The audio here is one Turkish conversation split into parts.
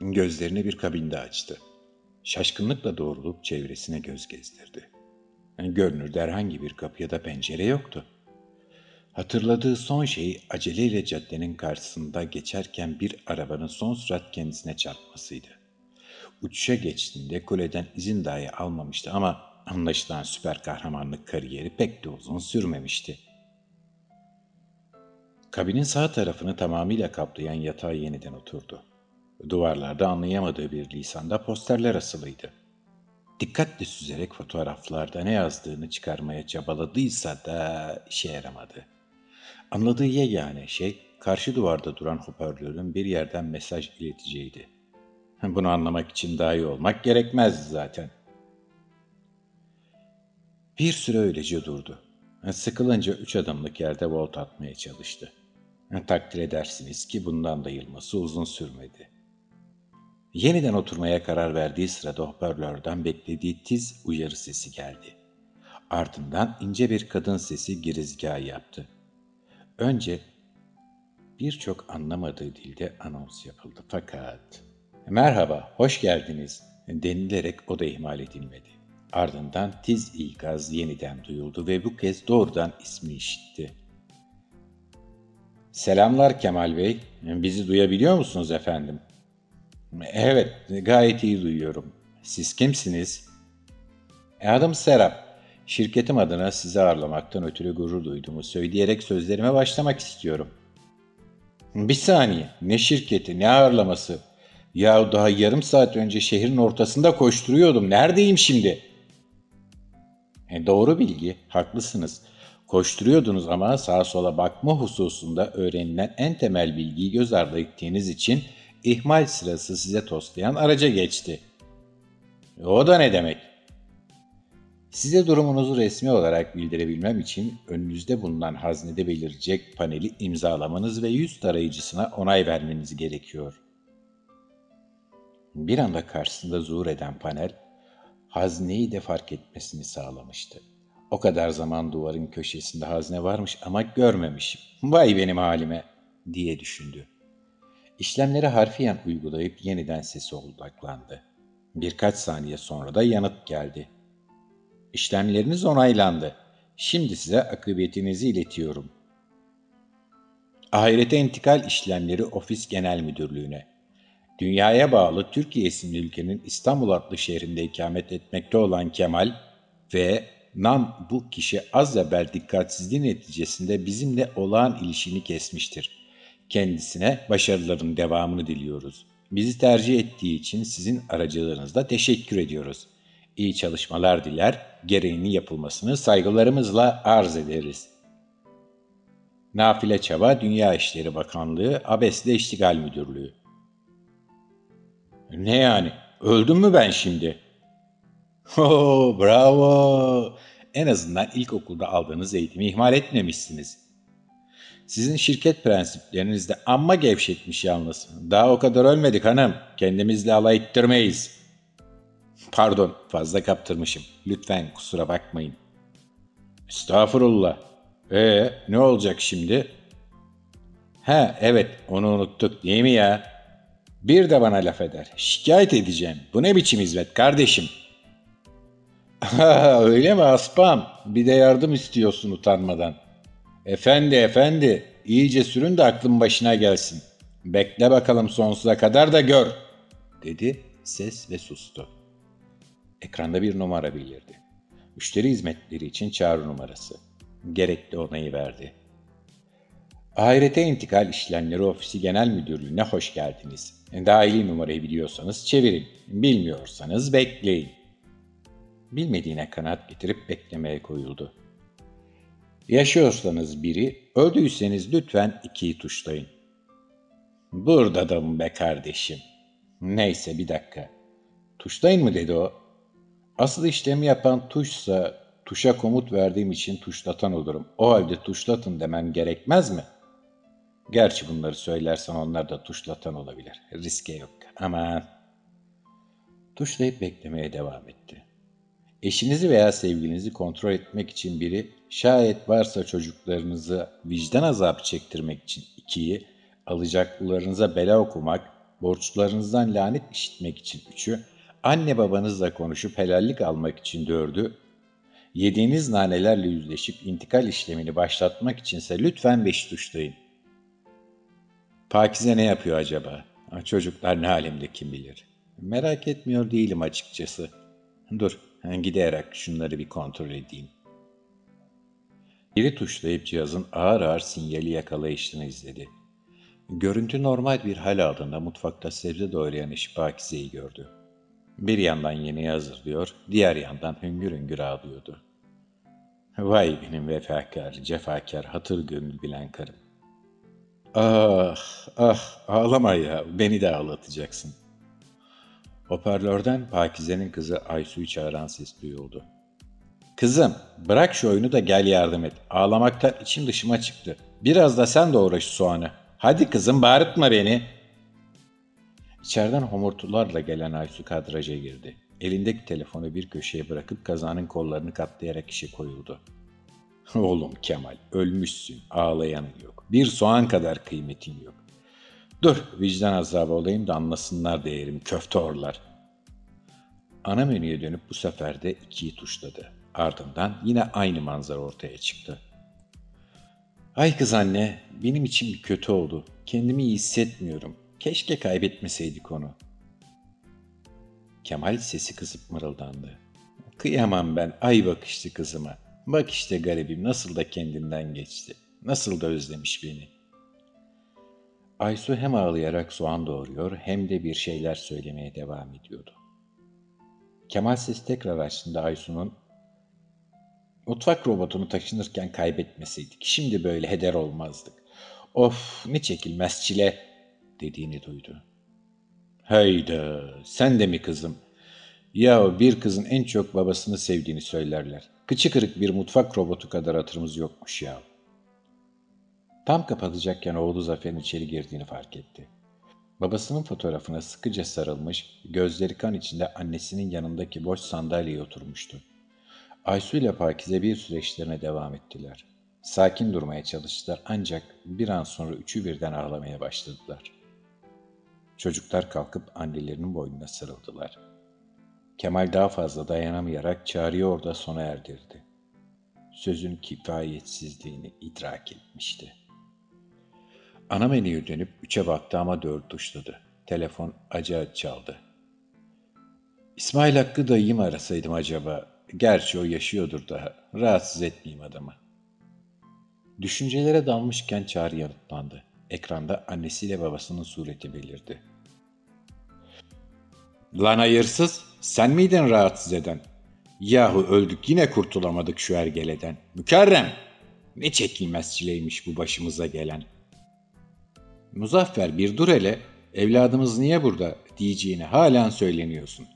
Gözlerini bir kabinde açtı. Şaşkınlıkla doğrulup çevresine göz gezdirdi. Görünürde herhangi bir kapı ya da pencere yoktu. Hatırladığı son şey aceleyle caddenin karşısında geçerken bir arabanın son sürat kendisine çarpmasıydı. Uçuşa geçtiğinde kuleden izin dahi almamıştı ama anlaşılan süper kahramanlık kariyeri pek de uzun sürmemişti. Kabinin sağ tarafını tamamıyla kaplayan yatağa yeniden oturdu. Duvarlarda anlayamadığı bir lisanda posterler asılıydı. Dikkatle süzerek fotoğraflarda ne yazdığını çıkarmaya çabaladıysa da işe yaramadı. Anladığı yegane şey karşı duvarda duran hoparlörün bir yerden mesaj ileteceğiydi. Bunu anlamak için daha iyi olmak gerekmezdi zaten. Bir süre öylece durdu. Sıkılınca üç adımlık yerde volt atmaya çalıştı. Takdir edersiniz ki bundan da yılması uzun sürmedi. Yeniden oturmaya karar verdiği sırada hoparlörden beklediği tiz uyarı sesi geldi. Ardından ince bir kadın sesi girizgah yaptı. Önce birçok anlamadığı dilde anons yapıldı fakat ''Merhaba, hoş geldiniz'' denilerek o da ihmal edilmedi. Ardından tiz ikaz yeniden duyuldu ve bu kez doğrudan ismi işitti. Selamlar Kemal Bey, bizi duyabiliyor musunuz efendim? Evet, gayet iyi duyuyorum. Siz kimsiniz? Adım Serap. Şirketim adına sizi ağırlamaktan ötürü gurur duyduğumu söyleyerek sözlerime başlamak istiyorum. Bir saniye, ne şirketi, ne ağırlaması? Ya daha yarım saat önce şehrin ortasında koşturuyordum. Neredeyim şimdi? E, doğru bilgi, haklısınız. Koşturuyordunuz ama sağa sola bakma hususunda öğrenilen en temel bilgiyi göz ardı ettiğiniz için ihmal sırası size toslayan araca geçti. O da ne demek? Size durumunuzu resmi olarak bildirebilmem için önünüzde bulunan haznede belirecek paneli imzalamanız ve yüz tarayıcısına onay vermeniz gerekiyor. Bir anda karşısında zuhur eden panel, hazneyi de fark etmesini sağlamıştı. O kadar zaman duvarın köşesinde hazne varmış ama görmemişim. Vay benim halime diye düşündü. İşlemleri harfiyen uygulayıp yeniden sesi odaklandı. Birkaç saniye sonra da yanıt geldi. İşlemleriniz onaylandı. Şimdi size akıbetinizi iletiyorum. Ahirete intikal işlemleri Ofis Genel Müdürlüğü'ne. Dünyaya bağlı Türkiye isimli ülkenin İstanbul adlı şehrinde ikamet etmekte olan Kemal ve Nam bu kişi az evvel dikkatsizliği neticesinde bizimle olağan ilişkini kesmiştir. Kendisine başarıların devamını diliyoruz. Bizi tercih ettiği için sizin aracılığınızla teşekkür ediyoruz. İyi çalışmalar diler, gereğini yapılmasını saygılarımızla arz ederiz. Nafile Çaba Dünya İşleri Bakanlığı Abesle İştigal Müdürlüğü Ne yani? Öldüm mü ben şimdi?'' Ho, bravo. En azından ilkokulda aldığınız eğitimi ihmal etmemişsiniz. Sizin şirket prensipleriniz de amma gevşetmiş yalnız. Daha o kadar ölmedik hanım. Kendimizle alay ettirmeyiz. Pardon, fazla kaptırmışım. Lütfen kusura bakmayın. Estağfurullah. Ee, ne olacak şimdi? Ha, evet, onu unuttuk değil mi ya? Bir de bana laf eder. Şikayet edeceğim. Bu ne biçim hizmet kardeşim?'' Öyle mi aspam? Bir de yardım istiyorsun utanmadan. Efendi efendi, iyice sürün de aklın başına gelsin. Bekle bakalım sonsuza kadar da gör, dedi ses ve sustu. Ekranda bir numara belirdi. Müşteri hizmetleri için çağrı numarası. Gerekli onayı verdi. Ahirete intikal işlemleri ofisi genel müdürlüğüne hoş geldiniz. Dahili numarayı biliyorsanız çevirin. Bilmiyorsanız bekleyin bilmediğine kanaat getirip beklemeye koyuldu. Yaşıyorsanız biri, öldüyseniz lütfen ikiyi tuşlayın. Burada be kardeşim? Neyse bir dakika. Tuşlayın mı dedi o. Asıl işlemi yapan tuşsa tuşa komut verdiğim için tuşlatan olurum. O halde tuşlatın demem gerekmez mi? Gerçi bunları söylersen onlar da tuşlatan olabilir. Riske yok. Ama tuşlayıp beklemeye devam etti. Eşinizi veya sevgilinizi kontrol etmek için biri, şayet varsa çocuklarınızı vicdan azabı çektirmek için ikiyi, alacaklılarınıza bela okumak, borçlarınızdan lanet işitmek için üçü, anne babanızla konuşup helallik almak için dördü, yediğiniz nanelerle yüzleşip intikal işlemini başlatmak içinse lütfen beş tuşlayın. Pakize ne yapıyor acaba? Çocuklar ne alemde kim bilir. Merak etmiyor değilim açıkçası. Dur, giderek şunları bir kontrol edeyim. Biri tuşlayıp cihazın ağır ağır sinyali yakalayışını izledi. Görüntü normal bir hal aldığında mutfakta sebze doğrayan eşi Pakize'yi gördü. Bir yandan yemeği hazırlıyor, diğer yandan hüngür hüngür ağlıyordu. Vay benim vefakar, cefakar, hatır gönül bilen karım. Ah, ah, ağlama ya, beni de ağlatacaksın. Hoparlörden Pakize'nin kızı Aysu'yu çağıran ses duyuldu. Kızım, bırak şu oyunu da gel yardım et. Ağlamaktan içim dışıma çıktı. Biraz da sen doğra şu soğanı. Hadi kızım bağırtma beni. İçeriden homurtularla gelen Aysu kadraja girdi. Elindeki telefonu bir köşeye bırakıp kazanın kollarını katlayarak işe koyuldu. Oğlum Kemal, ölmüşsün, ağlayanın yok. Bir soğan kadar kıymetin yok. Dur, vicdan azabı olayım da anlasınlar değerim, köfte orlar. Ana menüye dönüp bu sefer de ikiyi tuşladı. Ardından yine aynı manzara ortaya çıktı. Ay kız anne, benim için bir kötü oldu. Kendimi iyi hissetmiyorum. Keşke kaybetmeseydik onu. Kemal sesi kısıp mırıldandı. Kıyamam ben ay bakışlı kızıma. Bak işte garibim nasıl da kendinden geçti. Nasıl da özlemiş beni. Aysu hem ağlayarak soğan doğuruyor hem de bir şeyler söylemeye devam ediyordu. Kemal ses tekrar açtığında Aysu'nun mutfak robotunu taşınırken kaybetmeseydik şimdi böyle heder olmazdık. Of ne çekilmez çile dediğini duydu. Hayda sen de mi kızım? Ya bir kızın en çok babasını sevdiğini söylerler. Kıçı kırık bir mutfak robotu kadar hatırımız yokmuş ya. Tam kapatacakken oğlu Zafer'in içeri girdiğini fark etti. Babasının fotoğrafına sıkıca sarılmış, gözleri kan içinde annesinin yanındaki boş sandalyeye oturmuştu. Aysu ile Pakize bir süreçlerine devam ettiler. Sakin durmaya çalıştılar ancak bir an sonra üçü birden ağlamaya başladılar. Çocuklar kalkıp annelerinin boynuna sarıldılar. Kemal daha fazla dayanamayarak çağrıyı orada sona erdirdi. Sözün kifayetsizliğini idrak etmişti. Ana menüye dönüp üçe baktı ama dört tuşladı. Telefon acı çaldı. İsmail Hakkı dayıyı mı arasaydım acaba? Gerçi o yaşıyordur daha. Rahatsız etmeyeyim adamı. Düşüncelere dalmışken çağrı yanıtlandı. Ekranda annesiyle babasının sureti belirdi. Lan hayırsız, sen miydin rahatsız eden? Yahu öldük yine kurtulamadık şu ergeleden. Mükerrem! Ne çekilmez çileymiş bu başımıza gelen. Muzaffer bir dur hele, evladımız niye burada diyeceğini halen söyleniyorsun.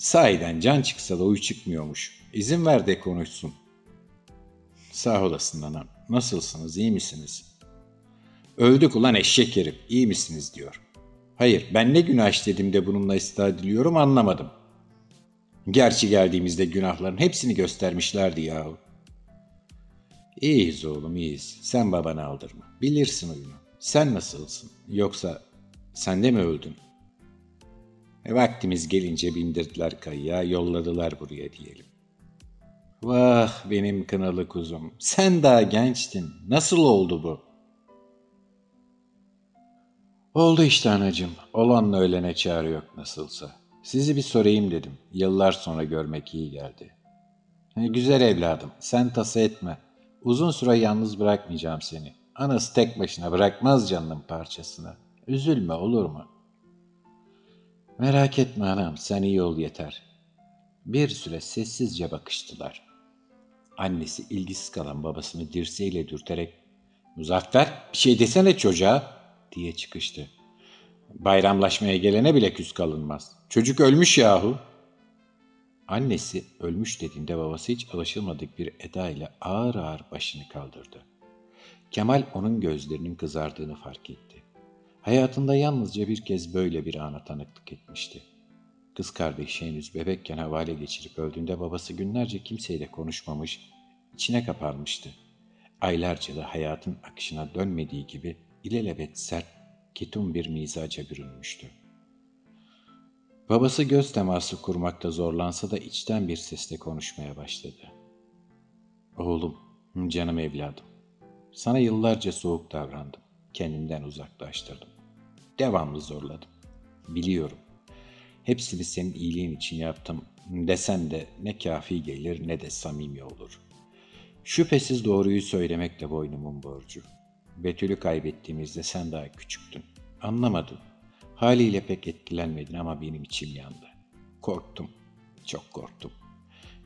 Sahiden can çıksa da uy çıkmıyormuş. İzin ver de konuşsun. Sağ olasın anam. Nasılsınız, iyi misiniz? Öldük ulan eşek herif, iyi misiniz diyor. Hayır, ben ne günah işledim de bununla ıslah ediliyorum anlamadım. Gerçi geldiğimizde günahların hepsini göstermişlerdi yahu. İyiyiz oğlum iyiyiz. Sen babanı aldırma. Bilirsin oyunu. Sen nasılsın? Yoksa sen de mi öldün? E, vaktimiz gelince bindirdiler kayıya, yolladılar buraya diyelim. Vah benim kınalı kuzum. Sen daha gençtin. Nasıl oldu bu? Oldu işte anacığım. Olanla ölene çare yok nasılsa. Sizi bir sorayım dedim. Yıllar sonra görmek iyi geldi. E, güzel evladım, sen tasa etme. Uzun süre yalnız bırakmayacağım seni. Anası tek başına bırakmaz canının parçasını. Üzülme olur mu? Merak etme anam, sen iyi ol yeter. Bir süre sessizce bakıştılar. Annesi ilgisiz kalan babasını dirseğiyle dürterek ''Muzaffer bir şey desene çocuğa'' diye çıkıştı. Bayramlaşmaya gelene bile küs kalınmaz. Çocuk ölmüş yahu. Annesi ölmüş dediğinde babası hiç alışılmadık bir eda ile ağır ağır başını kaldırdı. Kemal onun gözlerinin kızardığını fark etti. Hayatında yalnızca bir kez böyle bir ana tanıklık etmişti. Kız kardeşi henüz bebekken havale geçirip öldüğünde babası günlerce kimseyle konuşmamış, içine kapanmıştı. Aylarca da hayatın akışına dönmediği gibi ilelebet sert, ketum bir mizaca bürünmüştü. Babası göz teması kurmakta zorlansa da içten bir sesle konuşmaya başladı. Oğlum, canım evladım. Sana yıllarca soğuk davrandım. Kendimden uzaklaştırdım. Devamlı zorladım. Biliyorum. Hepsini senin iyiliğin için yaptım desen de ne kafi gelir ne de samimi olur. Şüphesiz doğruyu söylemek de boynumun borcu. Betül'ü kaybettiğimizde sen daha küçüktün. Anlamadın. Haliyle pek etkilenmedin ama benim içim yandı. Korktum. Çok korktum.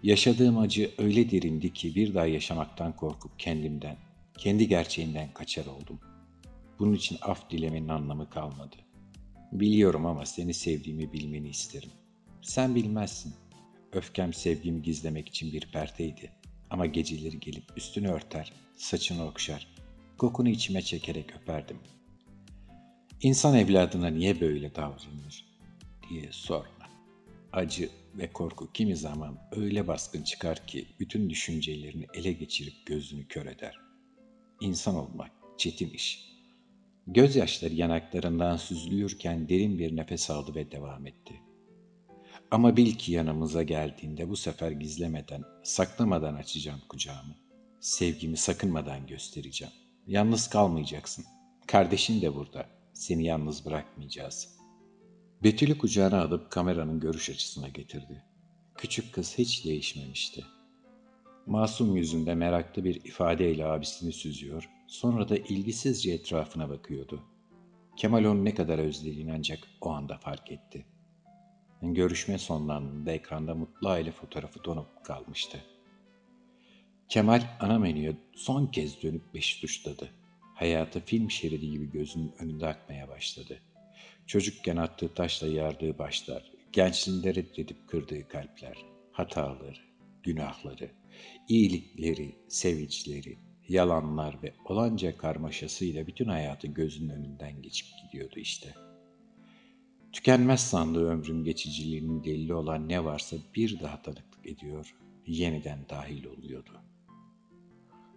Yaşadığım acı öyle derindi ki bir daha yaşamaktan korkup kendimden, kendi gerçeğinden kaçar oldum. Bunun için af dilemenin anlamı kalmadı. Biliyorum ama seni sevdiğimi bilmeni isterim. Sen bilmezsin. Öfkem sevgimi gizlemek için bir perteydi. Ama geceleri gelip üstünü örter, saçını okşar, kokunu içime çekerek öperdim. İnsan evladına niye böyle davranır diye sorma. Acı ve korku kimi zaman öyle baskın çıkar ki bütün düşüncelerini ele geçirip gözünü kör eder. İnsan olmak çetin iş. Gözyaşları yanaklarından süzülüyorken derin bir nefes aldı ve devam etti. Ama bil ki yanımıza geldiğinde bu sefer gizlemeden, saklamadan açacağım kucağımı. Sevgimi sakınmadan göstereceğim. Yalnız kalmayacaksın. Kardeşin de burada. Seni yalnız bırakmayacağız. Betül'ü kucağına alıp kameranın görüş açısına getirdi. Küçük kız hiç değişmemişti. Masum yüzünde meraklı bir ifadeyle abisini süzüyor, sonra da ilgisizce etrafına bakıyordu. Kemal onu ne kadar özlediğini ancak o anda fark etti. Görüşme sonlandığında ekranda Mutlu aile fotoğrafı donup kalmıştı. Kemal ana menüye son kez dönüp beş tuşladı. Hayatı film şeridi gibi gözünün önünde akmaya başladı. Çocukken attığı taşla yardığı başlar, gençliğinde reddedip kırdığı kalpler, hataları, günahları, iyilikleri, sevinçleri, yalanlar ve olanca karmaşasıyla bütün hayatı gözünün önünden geçip gidiyordu işte. Tükenmez sandığı ömrün geçiciliğinin delili olan ne varsa bir daha tanıklık ediyor, yeniden dahil oluyordu.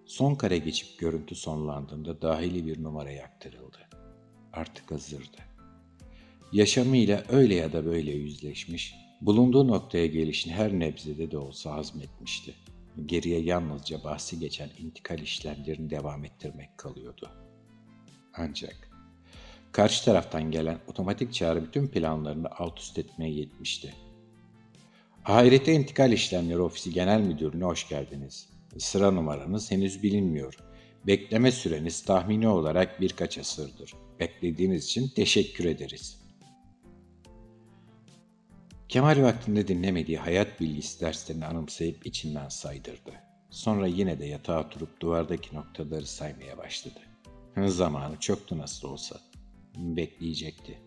Son kare geçip görüntü sonlandığında dahili bir numara yaktırıldı. Artık hazırdı. Yaşamıyla öyle ya da böyle yüzleşmiş, bulunduğu noktaya gelişini her nebzede de olsa hazmetmişti. Geriye yalnızca bahsi geçen intikal işlemlerini devam ettirmek kalıyordu. Ancak karşı taraftan gelen otomatik çağrı bütün planlarını alt üst etmeye yetmişti. Ahirete İntikal İşlemleri Ofisi Genel Müdürlüğü'ne hoş geldiniz. Sıra numaranız henüz bilinmiyor. Bekleme süreniz tahmini olarak birkaç asırdır. Beklediğiniz için teşekkür ederiz. Kemal vaktinde dinlemediği hayat bilgisi derslerini anımsayıp içinden saydırdı. Sonra yine de yatağa oturup duvardaki noktaları saymaya başladı. Zamanı çoktu nasıl olsa. Bekleyecekti.